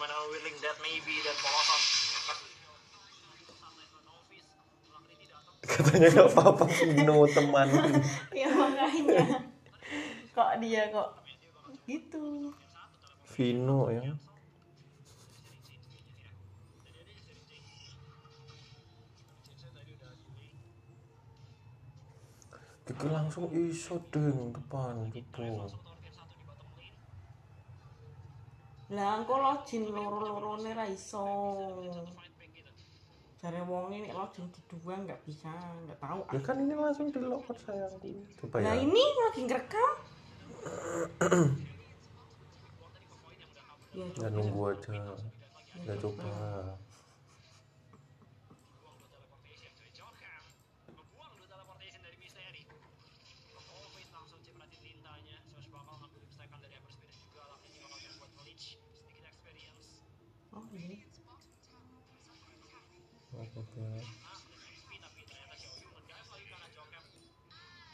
Gimana willing that maybe dan Polosan. katanya nggak apa-apa Vino teman ya makanya kok dia kok gitu Vino ya Iki langsung iso deng depan gitu. Lah engko login loro-lorone ra iso jare wonge nek login di dua nggak bisa nggak tahu Ya kan ini langsung di locker sayangku. Coba Nah ya. ini lagi ngerekam. ya Ya coba. nunggu aja. Ya coba. Membuang Oh, really? What